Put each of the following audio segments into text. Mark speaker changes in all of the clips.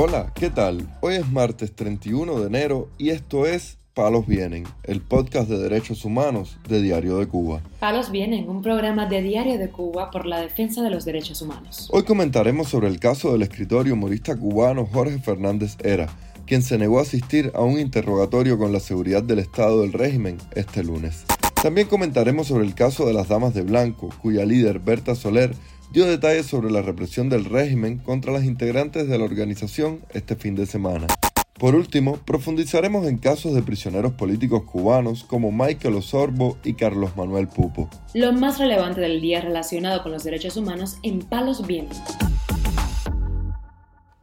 Speaker 1: Hola, ¿qué tal? Hoy es martes 31 de enero y esto es Palos Vienen, el podcast de derechos humanos de Diario de Cuba.
Speaker 2: Palos Vienen, un programa de Diario de Cuba por la defensa de los derechos humanos.
Speaker 1: Hoy comentaremos sobre el caso del escritor y humorista cubano Jorge Fernández Era, quien se negó a asistir a un interrogatorio con la seguridad del Estado del régimen este lunes. También comentaremos sobre el caso de las Damas de Blanco, cuya líder Berta Soler dio detalles sobre la represión del régimen contra las integrantes de la organización este fin de semana. Por último, profundizaremos en casos de prisioneros políticos cubanos como Michael Osorbo y Carlos Manuel Pupo.
Speaker 2: Lo más relevante del día relacionado con los derechos humanos en Palos Vientos.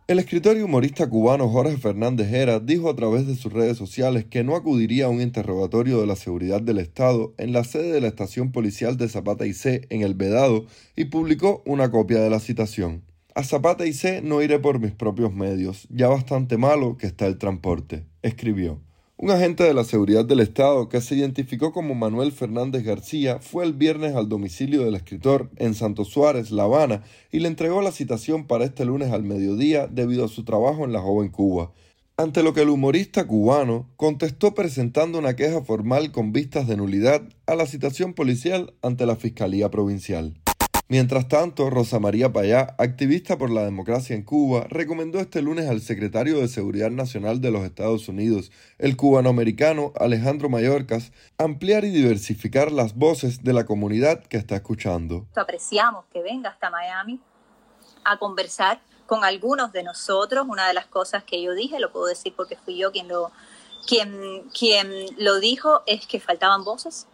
Speaker 1: El escritor y humorista cubano Jorge Fernández Hera dijo a través de sus redes sociales que no acudiría a un interrogatorio de la seguridad del Estado en la sede de la estación policial de Zapata y C en El Vedado y publicó una copia de la citación. A Zapata y C no iré por mis propios medios, ya bastante malo que está el transporte, escribió. Un agente de la seguridad del Estado que se identificó como Manuel Fernández García fue el viernes al domicilio del escritor en Santo Suárez, La Habana, y le entregó la citación para este lunes al mediodía debido a su trabajo en la joven Cuba. Ante lo que el humorista cubano contestó presentando una queja formal con vistas de nulidad a la citación policial ante la Fiscalía Provincial. Mientras tanto, Rosa María Payá, activista por la democracia en Cuba, recomendó este lunes al secretario de Seguridad Nacional de los Estados Unidos, el cubanoamericano Alejandro Mayorkas, ampliar y diversificar las voces de la comunidad que está escuchando.
Speaker 3: Apreciamos que venga hasta Miami a conversar con algunos de nosotros. Una de las cosas que yo dije, lo puedo decir porque fui yo quien lo, quien, quien lo dijo, es que faltaban voces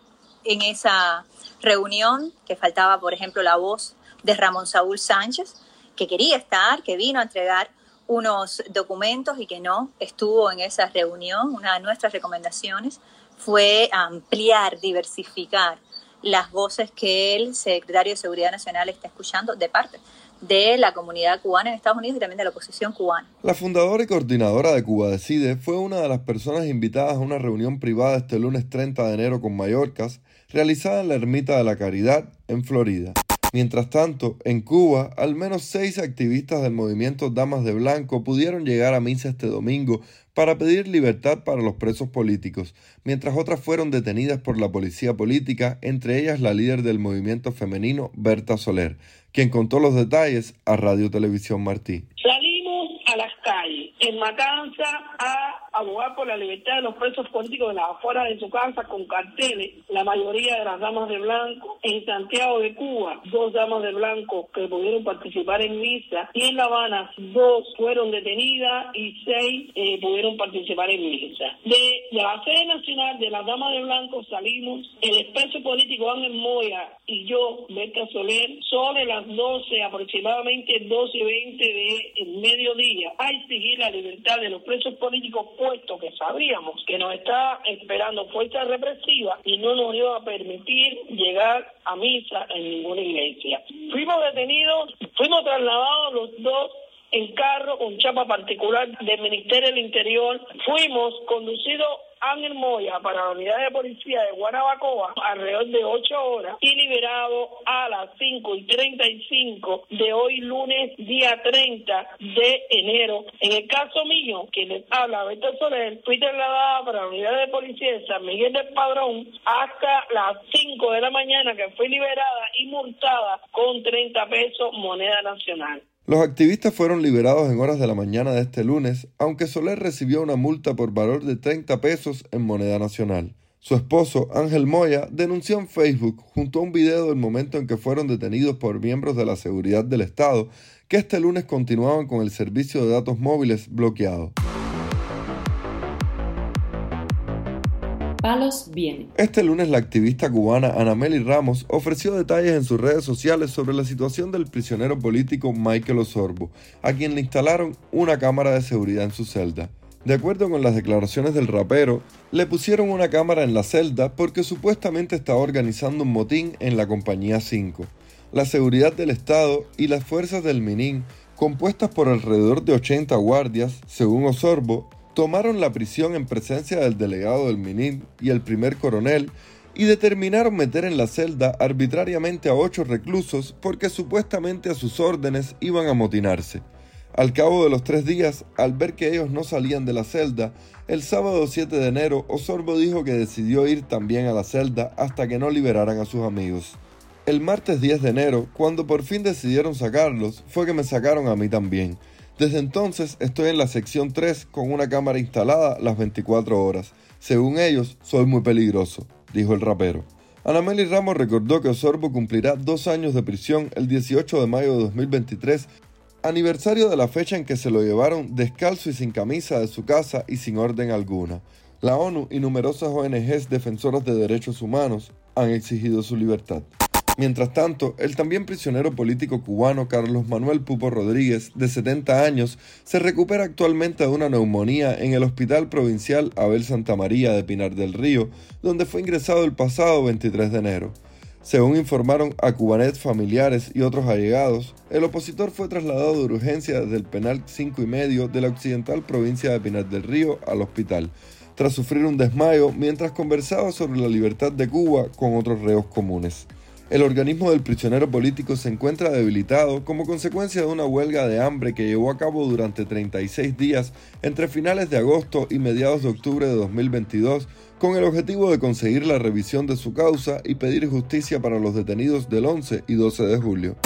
Speaker 3: en esa reunión, que faltaba, por ejemplo, la voz de Ramón Saúl Sánchez, que quería estar, que vino a entregar unos documentos y que no estuvo en esa reunión. Una de nuestras recomendaciones fue ampliar, diversificar las voces que el secretario de Seguridad Nacional está escuchando de parte de la comunidad cubana en Estados Unidos y también de la oposición cubana.
Speaker 1: La fundadora y coordinadora de Cuba Decide fue una de las personas invitadas a una reunión privada este lunes 30 de enero con Mallorcas, realizada en la Ermita de la Caridad, en Florida. Mientras tanto, en Cuba, al menos seis activistas del movimiento Damas de Blanco pudieron llegar a misa este domingo para pedir libertad para los presos políticos, mientras otras fueron detenidas por la policía política, entre ellas la líder del movimiento femenino, Berta Soler, quien contó los detalles a Radio Televisión Martí.
Speaker 4: Salimos a las calles en Matanza a abogar por la libertad de los presos políticos de las afueras de su casa con carteles, la mayoría de las damas de blanco, en Santiago de Cuba, dos damas de blanco que pudieron participar en misa, y en La Habana, dos fueron detenidas y seis eh, pudieron participar en misa. De, la sede nacional de las damas de blanco salimos el expreso político Ángel Moya y yo, Berta Soler, sobre las 12, aproximadamente 12 y 20 de mediodía, a exigir la libertad de los presos políticos puesto que sabíamos que nos está esperando fuerza represiva y no nos iba a permitir llegar a misa en ninguna iglesia. Fuimos detenidos, fuimos trasladados los dos en carro con chapa particular del Ministerio del Interior, fuimos conducidos Ángel Moya para la unidad de policía de Guanabacoa alrededor de ocho horas y liberado a las 5 y 35 de hoy lunes día 30 de enero. En el caso mío, que les habla Beto Soler, fui trasladada para la unidad de policía de San Miguel del Padrón hasta las 5 de la mañana que fui liberada y multada con 30 pesos moneda nacional.
Speaker 1: Los activistas fueron liberados en horas de la mañana de este lunes, aunque Soler recibió una multa por valor de 30 pesos en moneda nacional. Su esposo, Ángel Moya, denunció en Facebook, junto a un video del momento en que fueron detenidos por miembros de la seguridad del Estado, que este lunes continuaban con el servicio de datos móviles bloqueado. Este lunes la activista cubana Anameli Ramos ofreció detalles en sus redes sociales sobre la situación del prisionero político Michael Osorbo, a quien le instalaron una cámara de seguridad en su celda. De acuerdo con las declaraciones del rapero, le pusieron una cámara en la celda porque supuestamente estaba organizando un motín en la compañía 5. La seguridad del Estado y las fuerzas del Minin, compuestas por alrededor de 80 guardias, según Osorbo, tomaron la prisión en presencia del delegado del MINIM y el primer coronel y determinaron meter en la celda arbitrariamente a ocho reclusos porque supuestamente a sus órdenes iban a motinarse. Al cabo de los tres días, al ver que ellos no salían de la celda, el sábado 7 de enero, Osorbo dijo que decidió ir también a la celda hasta que no liberaran a sus amigos. El martes 10 de enero, cuando por fin decidieron sacarlos, fue que me sacaron a mí también. Desde entonces estoy en la sección 3 con una cámara instalada las 24 horas. Según ellos, soy muy peligroso, dijo el rapero. Anameli Ramos recordó que Osorbo cumplirá dos años de prisión el 18 de mayo de 2023 aniversario de la fecha en que se lo llevaron descalzo y sin camisa de su casa y sin orden alguna. La ONU y numerosas ONGs defensoras de derechos humanos han exigido su libertad. Mientras tanto, el también prisionero político cubano Carlos Manuel Pupo Rodríguez, de 70 años, se recupera actualmente de una neumonía en el Hospital Provincial Abel Santa María de Pinar del Río, donde fue ingresado el pasado 23 de enero. Según informaron a Cubanet familiares y otros allegados, el opositor fue trasladado de urgencia desde el penal 5 y medio de la occidental provincia de Pinar del Río al hospital, tras sufrir un desmayo mientras conversaba sobre la libertad de Cuba con otros reos comunes. El organismo del prisionero político se encuentra debilitado como consecuencia de una huelga de hambre que llevó a cabo durante 36 días entre finales de agosto y mediados de octubre de 2022 con el objetivo de conseguir la revisión de su causa y pedir justicia para los detenidos del 11 y 12 de julio.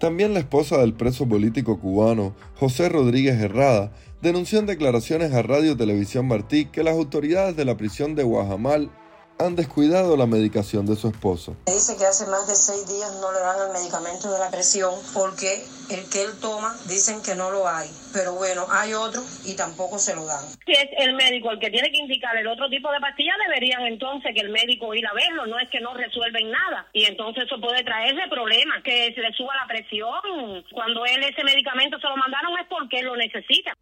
Speaker 1: También la esposa del preso político cubano, José Rodríguez Herrada, denunció en declaraciones a Radio Televisión Martí que las autoridades de la prisión de Guajamal han descuidado la medicación de su esposo.
Speaker 5: Dice que hace más de seis días no le dan el medicamento de la presión porque el que él toma dicen que no lo hay. Pero bueno, hay otro y tampoco se lo dan.
Speaker 4: Si es el médico el que tiene que indicar el otro tipo de pastillas, deberían entonces que el médico ir a verlo. No es que no resuelven nada. Y entonces eso puede traerle problemas, que se le suba la presión. Cuando él ese medicamento se lo mandaron es porque él lo necesita.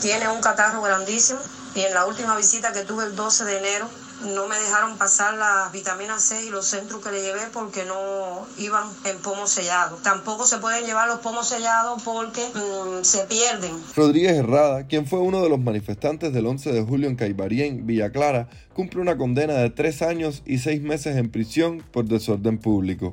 Speaker 5: Tiene un catarro grandísimo y en la última visita que tuve el 12 de enero no me dejaron pasar las vitaminas C y los centros que le llevé porque no iban en pomo sellado. Tampoco se pueden llevar los pomos sellados porque mm, se pierden.
Speaker 1: Rodríguez Herrada, quien fue uno de los manifestantes del 11 de julio en Caibarien, Villa Clara, cumple una condena de tres años y seis meses en prisión por desorden público.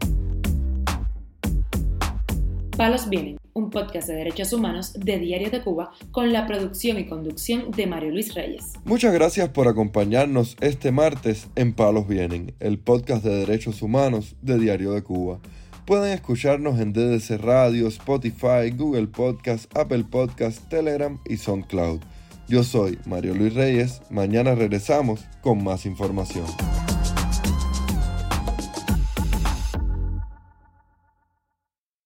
Speaker 2: Palos Vienen, un podcast de derechos humanos de Diario de Cuba con la producción y conducción de Mario Luis Reyes.
Speaker 1: Muchas gracias por acompañarnos este martes en Palos Vienen, el podcast de derechos humanos de Diario de Cuba. Pueden escucharnos en DDC Radio, Spotify, Google Podcast, Apple Podcast, Telegram y SoundCloud. Yo soy Mario Luis Reyes, mañana regresamos con más información.